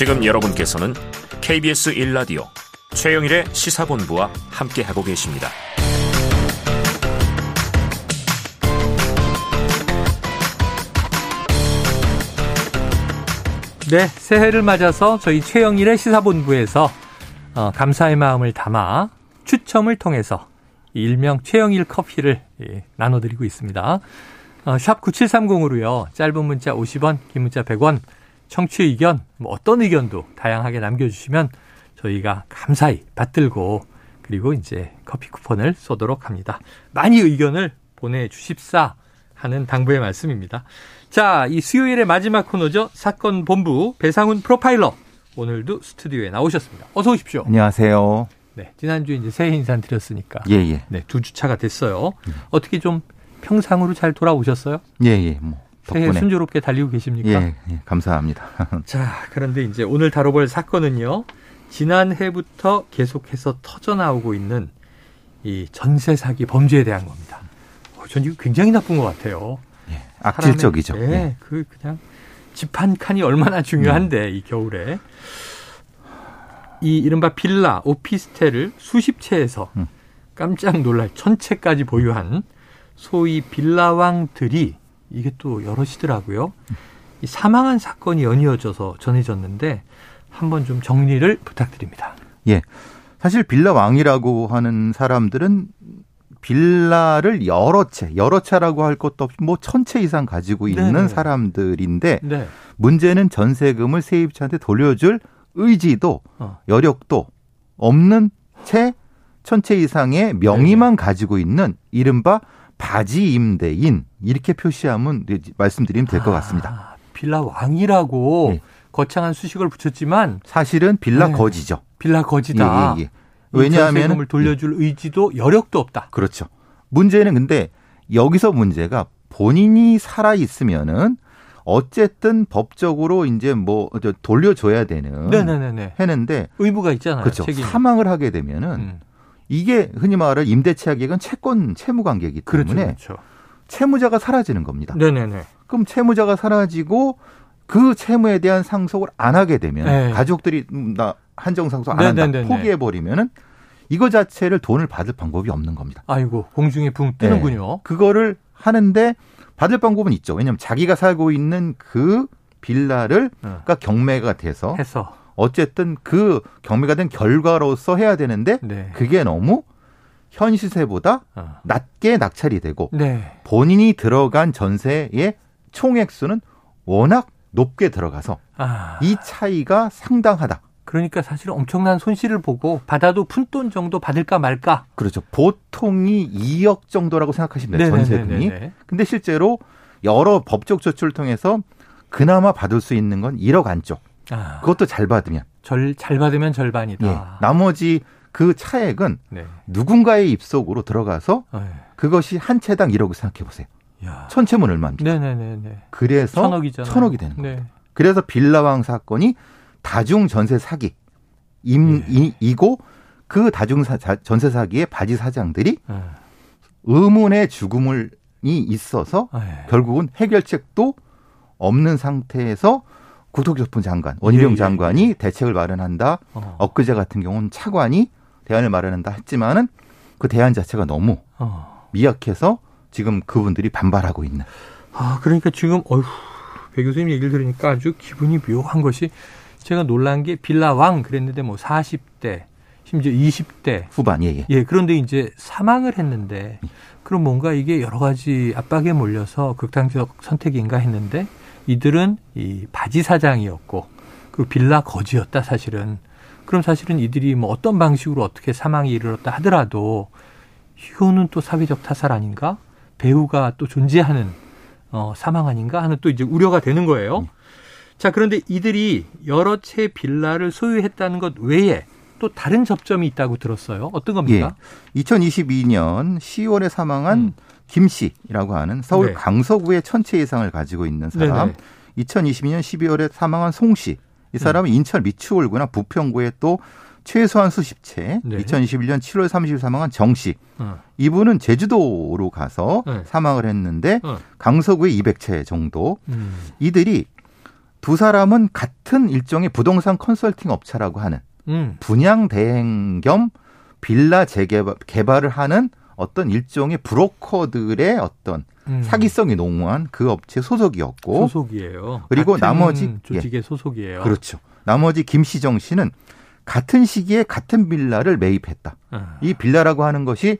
지금 여러분께서는 KBS 1라디오 최영일의 시사본부와 함께하고 계십니다. 네, 새해를 맞아서 저희 최영일의 시사본부에서 어, 감사의 마음을 담아 추첨을 통해서 일명 최영일 커피를 예, 나눠드리고 있습니다. 어, 샵 9730으로요. 짧은 문자 50원, 긴 문자 100원, 청취 의견, 뭐 어떤 의견도 다양하게 남겨주시면 저희가 감사히 받들고 그리고 이제 커피 쿠폰을 쏘도록 합니다. 많이 의견을 보내주십사 하는 당부의 말씀입니다. 자, 이 수요일의 마지막 코너죠. 사건 본부 배상훈 프로파일러. 오늘도 스튜디오에 나오셨습니다. 어서 오십시오. 안녕하세요. 네, 지난주에 이제 새해 인사 드렸으니까. 예, 예. 네, 두 주차가 됐어요. 어떻게 좀 평상으로 잘 돌아오셨어요? 예, 예. 뭐 덕분에 순조롭게 달리고 계십니까? 예, 예, 감사합니다. 자, 그런데 이제 오늘 다뤄볼 사건은요. 지난해부터 계속해서 터져 나오고 있는 이 전세 사기 범죄에 대한 겁니다. 어, 전 이거 굉장히 나쁜 것 같아요. 예, 악질적이죠. 예, 예. 그 그냥 집 한 칸이 얼마나 중요한데 이 겨울에 이 이른바 빌라 오피스텔을 수십 채에서 음. 깜짝 놀랄 천 채까지 보유한 소위 빌라왕들이 이게 또 여럿이더라고요. 이 사망한 사건이 연이어져서 전해졌는데 한번 좀 정리를 부탁드립니다. 예. 사실 빌라 왕이라고 하는 사람들은 빌라를 여러 채, 여러 채라고 할 것도 없이 뭐 천 채 이상 가지고 있는 네네. 사람들인데 네. 문제는 전세금을 세입자한테 돌려줄 의지도 어. 여력도 없는 채 천채 이상의 명의만 가지고 있는 이른바 바지 임대인 이렇게 표시하면 말씀드리면 될 것 같습니다. 아, 빌라 왕이라고 예. 거창한 수식을 붙였지만 사실은 빌라 네. 거지죠. 빌라 거지다. 예, 예, 예. 왜냐하면 왜냐하면 을 돌려줄 의지도 여력도 없다. 그렇죠. 문제는 근데 여기서 문제가 본인이 살아 있으면은 어쨌든 법적으로 이제 뭐저 돌려줘야 되는 네네네네. 했는데 의무가 있잖아요. 그렇죠. 책임이. 사망을 하게 되면은 음. 이게 흔히 말하는 임대차계획은 채권 채무 관계이기 그렇죠. 때문에 그렇죠. 채무자가 사라지는 겁니다. 네네네. 그럼 채무자가 사라지고 그 채무에 대한 상속을 안 하게 되면 네. 가족들이 음, 나 한정 상속 안 한다 네네네네. 포기해 버리면은 이거 자체를 돈을 받을 방법이 없는 겁니다. 아이고 공중에 붕 뜨는군요. 네. 그거를 하는데 받을 방법은 있죠. 왜냐하면 자기가 살고 있는 그 빌라를 어. 가 경매가 돼서 해서. 어쨌든 그 경매가 된 결과로서 해야 되는데 네. 그게 너무 현 시세보다 어. 낮게 낙찰이 되고 네. 본인이 들어간 전세의 총액수는 워낙 높게 들어가서 아. 이 차이가 상당하다. 그러니까 사실 엄청난 손실을 보고 받아도 푼돈 정도 받을까 말까. 그렇죠. 보통이 2억 정도라고 생각하시면 돼요. 네네네네네. 전세금이. 근데 실제로 여러 법적 조치를 통해서 그나마 받을 수 있는 건 1억 안쪽. 아. 그것도 잘 받으면. 절, 잘 받으면 절반이다. 예. 나머지 그 차액은 네. 누군가의 입속으로 들어가서 네. 그것이 한 채당 1억을 생각해 보세요. 야. 천채면 얼마입니까? 네네네네. 그래서 천억이잖아요. 천억이 되는. 네. 그래서 빌라왕 사건이 다중 전세 사기 임, 예. 이, 이고 그 다중 사- 전세 사기의 바지 사장들이 네. 의문의 죽음을 이 있어서 네. 결국은 해결책도 없는 상태에서 국토교통부 장관 원희룡 예, 예, 장관이 대책을 마련한다. 어. 엊그제 같은 경우는 차관이 대안을 마련한다 했지만은 그 대안 자체가 너무 어. 미약해서 지금 그분들이 반발하고 있는. 아, 그러니까 지금, 어휴, 배 교수님 얘기를 들으니까 아주 기분이 묘한 것이 제가 놀란 게 빌라왕 그랬는데 뭐 40대, 심지어 20대. 후반 예 예. 예, 그런데 이제 사망을 했는데 그럼 뭔가 이게 여러 가지 압박에 몰려서 극단적 선택인가 했는데 이들은 이 바지 사장이었고 그 빌라 거지였다 사실은. 그럼 사실은 이들이 뭐 어떤 방식으로 어떻게 사망에 이르렀다 하더라도 이거는 또 사회적 타살 아닌가? 배우가 또 존재하는 어, 사망 아닌가 하는 또 이제 우려가 되는 거예요. 자, 그런데 이들이 여러 채 빌라를 소유했다는 것 외에 또 다른 접점이 있다고 들었어요. 어떤 겁니까? 예. 2022년 10월에 사망한 음. 김 씨라고 하는 서울 네. 강서구의 천채 이상을 가지고 있는 사람. 네네. 2022년 12월에 사망한 송 씨. 이 사람은 인천 미추홀구나 부평구에 또 최소한 수십 채. 네. 2021년 7월 30일 사망한 정 씨. 어. 이분은 제주도로 가서 네. 사망을 했는데 어. 강서구에 200채 정도. 음. 이들이 두 사람은 같은 일종의 부동산 컨설팅 업체라고 하는 음. 분양 대행 겸 빌라 재개발 개발을 하는 어떤 일종의 브로커들의 어떤 음. 사기성이 농후한 그 업체 소속이었고 소속이에요. 그리고 나머지- 조직의 소속이에요. 그렇죠. 나머지 김시정 씨는 같은 시기에 같은 빌라를 매입했다. 아. 이 빌라라고 하는 것이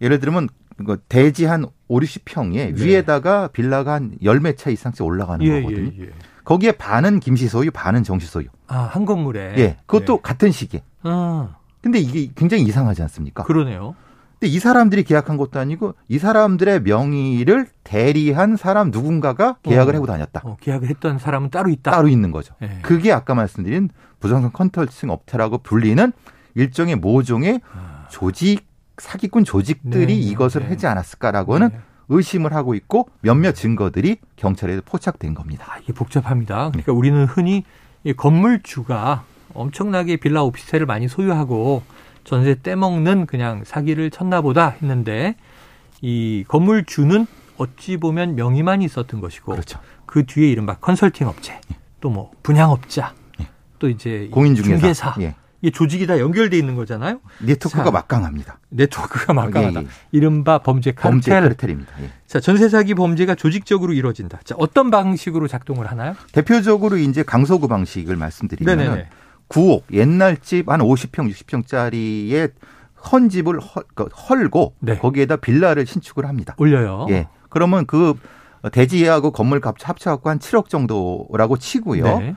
예를 들면 그 대지 한 5, 60평에 네. 위에다가 빌라가 한열매차 이상씩 올라가는 예, 거거든요. 예, 예. 거기에 반은 김씨 소유, 반은 정씨 소유. 아, 한 건물에. 예. 그것도 네. 같은 시기에. 아, 근데 이게 굉장히 이상하지 않습니까? 그러네요. 근데 이 사람들이 계약한 것도 아니고 이 사람들의 명의를 대리한 사람 누군가가 계약을 어. 하고 다녔다. 어, 계약을 했던 사람은 따로 있다. 따로 있는 거죠. 예. 그게 아까 말씀드린 부동산 컨설팅 업체라고 불리는 일종의 모종의 아. 조직 사기꾼 조직들이 네, 이것을 네. 하지 않았을까라고는 네. 의심을 하고 있고 몇몇 증거들이 경찰에 포착된 겁니다. 아, 이게 복잡합니다. 그러니까 우리는 흔히 이 건물주가 엄청나게 빌라 오피스텔을 많이 소유하고 전세 떼먹는 그냥 사기를 쳤나 보다 했는데 이 건물 주는 어찌 보면 명의만 있었던 것이고 그렇죠. 그 뒤에 이른바 컨설팅 업체 또뭐 분양업자 또 이제 공인중개사. 중개사 예. 이 조직이 다 연결돼 있는 거잖아요. 네트워크가 자, 막강합니다. 네트워크가 막강하다. 예, 예. 이른바 범죄 카르텔. 범죄 카르텔입니다. 예. 자, 전세 사기 범죄가 조직적으로 이루어진다. 자, 어떤 방식으로 작동을 하나요? 대표적으로 이제 강서구 방식을 말씀드리면 9억 옛날 집 한 50평, 60평짜리의 헌 집을 헐, 그 헐고 네. 거기에다 빌라를 신축을 합니다. 올려요. 예. 그러면 그 대지하고 건물 값 합쳐갖고 한 7억 정도라고 치고요. 네.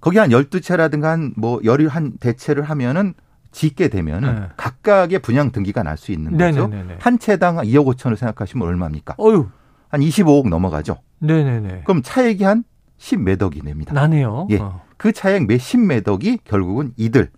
거기 한 12채라든가 한뭐 열이 한 대체를 하면은 짓게 되면은 네. 각각의 분양 등기가 날 수 있는 거죠. 네네네네. 한 채당 2억 5천을 생각하시면 얼마입니까? 어유. 한 25억 넘어가죠. 네네네. 그럼 차액이 한 10몇 억이 됩니다. 나네요. 예. 어. 그 차액 몇십 몇 억이 결국은 이들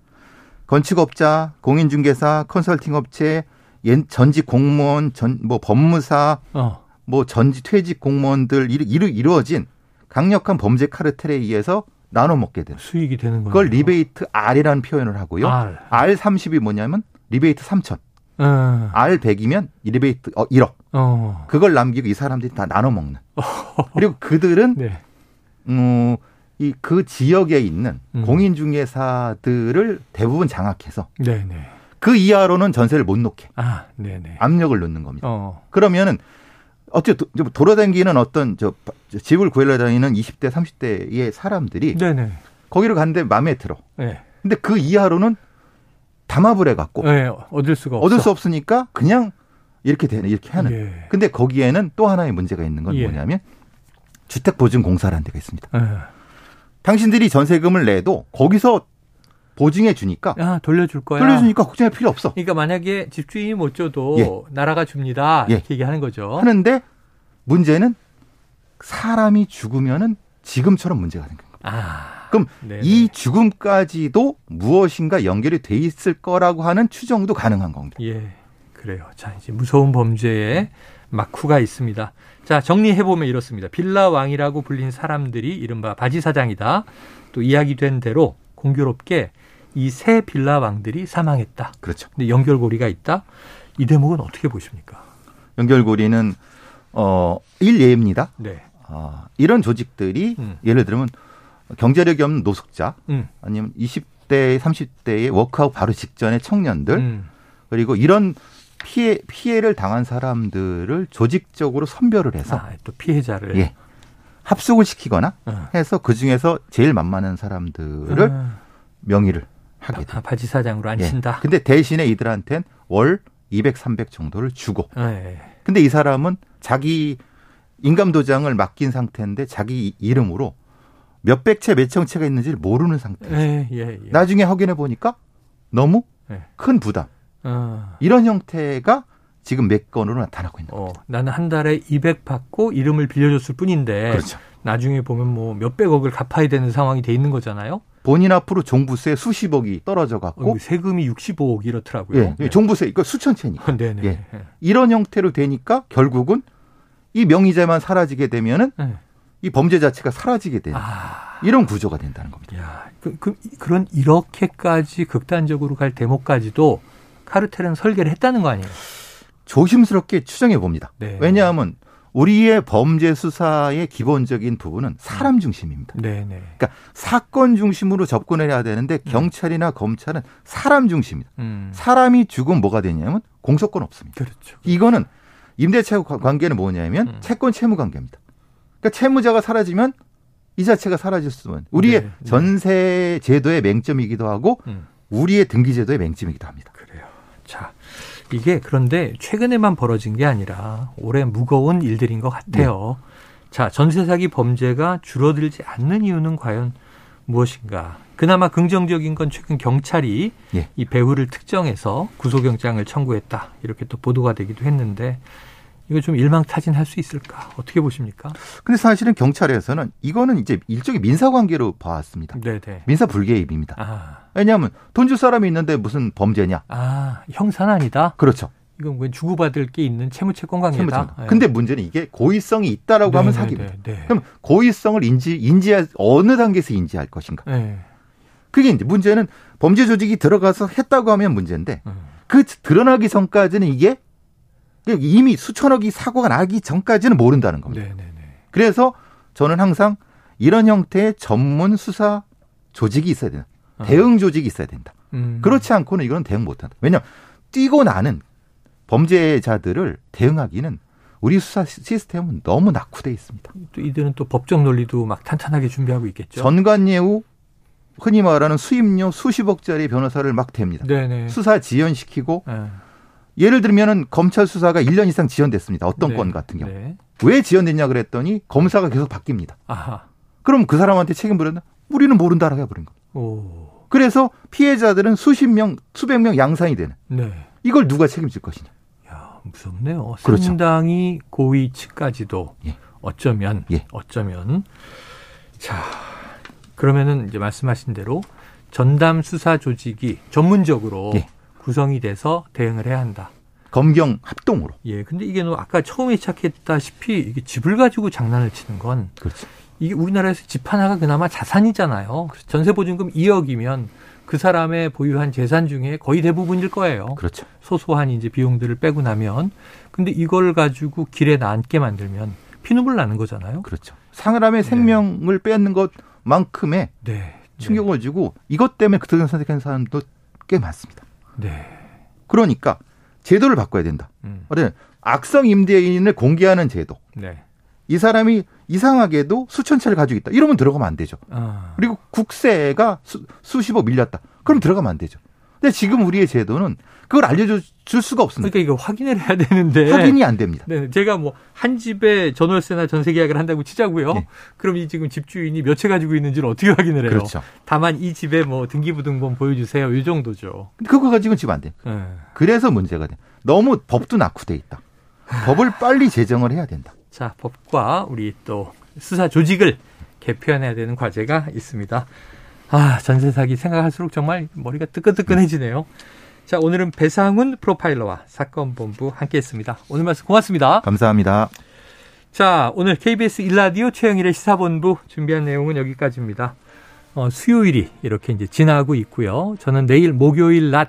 건축업자, 공인중개사, 컨설팅업체, 연- 전직 공무원, 전 뭐 법무사, 어. 뭐 전직 퇴직 공무원들 이루, 이루 이루어진 강력한 범죄 카르텔에 의해서 나눠 먹게 되는. 수익이 되는 거예요. 그걸 리베이트 R이라는 표현을 하고요. R. R30이 뭐냐면 리베이트 3천. 어. R100이면 리베이트 어, 1억. 어. 그걸 남기고 이 사람들이 다 나눠 먹는. 그리고 그들은 네. 음, 이 그 지역에 있는 음. 공인중개사들을 대부분 장악해서 네네. 그 이하로는 전세를 못 놓게 아, 네네. 압력을 넣는 겁니다. 어. 그러면은 어째 돌아다니는 어떤 저, 저 집을 구하려 다니는 20대 30대의 사람들이 네네. 거기를 갔는데 마음에 들어. 네. 근데 그 이하로는 담합을 해갖고 네. 얻을 수가 없어. 얻을 수 없으니까 그냥 이렇게 되는 이렇게 하는. 예. 근데 거기에는 또 하나의 문제가 있는 건 예. 뭐냐면 주택 보증 공사라는 데가 있습니다. 예. 당신들이 전세금을 내도 거기서 보증해 주니까 아, 돌려줄 거야. 돌려주니까 걱정할 필요 없어. 그러니까 만약에 집주인이 못 줘도 예. 나라가 줍니다. 예. 이렇게 얘기하는 거죠. 하는데 문제는 사람이 죽으면은 지금처럼 문제가 생긴 거예요. 아. 그럼 네네. 이 죽음까지도 무엇인가 연결이 돼 있을 거라고 하는 추정도 가능한 겁니다. 예. 그래요. 자, 이제 무서운 범죄에 막후가 있습니다. 자, 정리해보면 이렇습니다. 빌라 왕이라고 불린 사람들이 이른바 바지 사장이다. 또 이야기된 대로 공교롭게 이 세 빌라 왕들이 사망했다. 그렇죠. 근데 연결고리가 있다. 이 대목은 어떻게 보십니까? 연결고리는 어 일예입니다. 네. 아, 이런 조직들이 음. 예를 들면 경제력이 없는 노숙자 음. 아니면 20대, 30대의 워크아웃 바로 직전의 청년들 음. 그리고 이런 피해 피해를 당한 사람들을 조직적으로 선별을 해서 아, 또 피해자를. 예. 합숙을 시키거나 어. 해서 그 중에서 제일 만만한 사람들을 아, 명의를 하게 바, 돼. 바지 사장으로 예. 앉힌다. 근데 대신에 이들한텐 월 200, 300 정도를 주고. 예. 근데 이 사람은 자기 인감 도장을 맡긴 상태인데 자기 이름으로 몇백 채, 몇천 채가 있는지를 모르는 상태. 예, 예, 예. 나중에 확인해 보니까 너무 예. 큰 부담. 어. 이런 형태가 지금 몇 건으로 나타나고 있는. 어, 나는 한 달에 200 받고 이름을 빌려줬을 뿐인데 그렇죠. 나중에 보면 뭐 몇백억을 갚아야 되는 상황이 돼 있는 거잖아요. 본인 앞으로 종부세 수십억이 떨어져 갖고 어, 세금이 65억 이렇더라고요. 예, 종부세 이거 수천 채니까. 네네. 예. 이런 형태로 되니까 결국은 이 명의자만 사라지게 되면은 예. 이 범죄 자체가 사라지게 되는 아, 이런 구조가 된다는 겁니다. 야, 그, 그, 그런 이렇게까지 극단적으로 갈 대목까지도 카르텔은 설계를 했다는 거 아니에요? 조심스럽게 추정해 봅니다. 네. 왜냐하면 우리의 범죄 수사의 기본적인 부분은 사람 중심입니다. 네, 네. 그러니까 사건 중심으로 접근을 해야 되는데 경찰이나 검찰은 사람 중심입니다. 음. 사람이 죽으면 뭐가 되냐면 공소권 없습니다. 그렇죠. 이거는 임대차 관계는 뭐냐면 음. 채권 채무 관계입니다. 그러니까 채무자가 사라지면 이 자체가 사라질 수는 우리의 네, 네. 전세 제도의 맹점이기도 하고 음. 우리의 등기 제도의 맹점이기도 합니다. 이게 그런데 최근에만 벌어진 게 아니라 올해 무거운 일들인 것 같아요. 자, 전세 사기 범죄가 줄어들지 않는 이유는 과연 무엇인가? 그나마 긍정적인 건 최근 경찰이 예. 이 배우를 특정해서 구속영장을 청구했다. 이렇게 또 보도가 되기도 했는데 이거 좀 일망타진할 수 있을까? 어떻게 보십니까? 근데 사실은 경찰에서는 이거는 이제 일종의 민사 관계로 봐왔습니다. 네, 네. 민사 불개입입니다. 아, 왜냐하면 돈 줄 사람이 있는데 무슨 범죄냐? 아, 형사는 아니다. 그렇죠. 이건 왜 주고받을 게 있는 채무채권 관계다. 채무자. 근데 문제는 이게 고의성이 있다라고 하면 네, 사기입니다. 네, 네. 그럼 고의성을 인지 인지할 어느 단계에서 인지할 것인가? 네. 그게 이제 문제는 범죄 조직이 들어가서 했다고 하면 문제인데 음. 그 드러나기 전까지는 이게 이미 수천억이 사고가 나기 전까지는 모른다는 겁니다. 네, 네, 네. 그래서 저는 항상 이런 형태의 전문 수사 조직이 있어야 된다. 아. 대응 조직이 있어야 된다. 음. 그렇지 않고는 이건 대응 못한다. 왜냐하면 뛰고 나는 범죄자들을 대응하기는 우리 수사 시스템은 너무 낙후돼 있습니다. 또 이들은 또 법적 논리도 막 탄탄하게 준비하고 있겠죠. 전관예우 흔히 말하는 수임료 수십억짜리 변호사를 막 댑니다. 네네. 수사 지연시키고 네. 예를 들면은 검찰 수사가 1년 이상 지연됐습니다. 어떤 네. 건 같은 경우. 네. 왜 지연됐냐 그랬더니 검사가 계속 바뀝니다. 아하. 그럼 그 사람한테 책임 물었나? 우리는 모른다라고 해버린 거예요. 오. 그래서 피해자들은 수십 명, 수백 명 양산이 되는. 네. 이걸 누가 책임질 것이냐. 야, 무섭네요. 그렇죠. 상당히 고위층까지도 예. 어쩌면 예. 어쩌면 자 그러면은 이제 말씀하신 대로 전담 수사 조직이 전문적으로 예. 구성이 돼서 대응을 해야 한다. 검경 합동으로. 예. 근데 이게 뭐 아까 처음에 시작했다시피 이게 집을 가지고 장난을 치는 건 그렇죠. 이게 우리나라에서 집 하나가 그나마 자산이잖아요. 그래서 전세 보증금 2억이면 그 사람의 보유한 재산 중에 거의 대부분일 거예요. 그렇죠. 소소한 이제 비용들을 빼고 나면 근데 이걸 가지고 길에 남게 만들면 피눈물 나는 거잖아요. 그렇죠. 사람의 생명을 뺏는 것만큼의 네. 충격을 주고 이것 때문에 그들을 선택하는 사람도 꽤 많습니다. 네. 그러니까 제도를 바꿔야 된다. 음. 어떤 악성 임대인을 공개하는 제도. 네. 이 사람이 이상하게도 수천 채를 가지고 있다. 이러면 들어가면 안 되죠. 아. 그리고 국세가 수, 수십억 밀렸다. 그럼 들어가면 안 되죠. 근데 지금 우리의 제도는 그걸 알려줄 수가 없습니다. 그러니까 이거 확인을 해야 되는데 확인이 안 됩니다. 네, 제가 뭐 한 집에 전월세나 전세 계약을 한다고 치자고요. 네. 그럼 이 지금 집주인이 몇 채 가지고 있는지를 어떻게 확인을 해요? 그렇죠. 다만 이 집에 뭐 등기부등본 보여주세요. 이 정도죠. 그거 가지고는 지금 안 돼. 네. 그래서 문제가 돼. 너무 법도 낙후돼 있다. 법을 빨리 제정을 해야 된다. 자, 법과 우리 또 수사 조직을 개편해야 되는 과제가 있습니다. 아, 전세 사기 생각할수록 정말 머리가 뜨끈뜨끈해지네요. 자, 오늘은 배상훈 프로파일러와 사건 본부 함께 했습니다. 오늘 말씀 고맙습니다. 감사합니다. 자, 오늘 KBS 일라디오 최영일의 시사본부 준비한 내용은 여기까지입니다. 어, 수요일이 이렇게 이제 지나고 있고요. 저는 내일 목요일 낮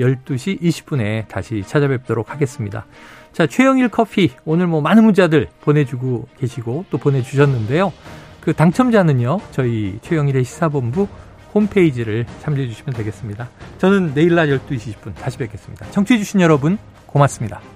12시 20분에 다시 찾아뵙도록 하겠습니다. 자, 최영일 커피 오늘 뭐 많은 문자들 보내주고 계시고 또 보내주셨는데요. 그 당첨자는요, 저희 최영일의 시사본부 홈페이지를 참조해 주시면 되겠습니다. 저는 내일 낮 12시 20분 다시 뵙겠습니다. 청취해 주신 여러분 고맙습니다.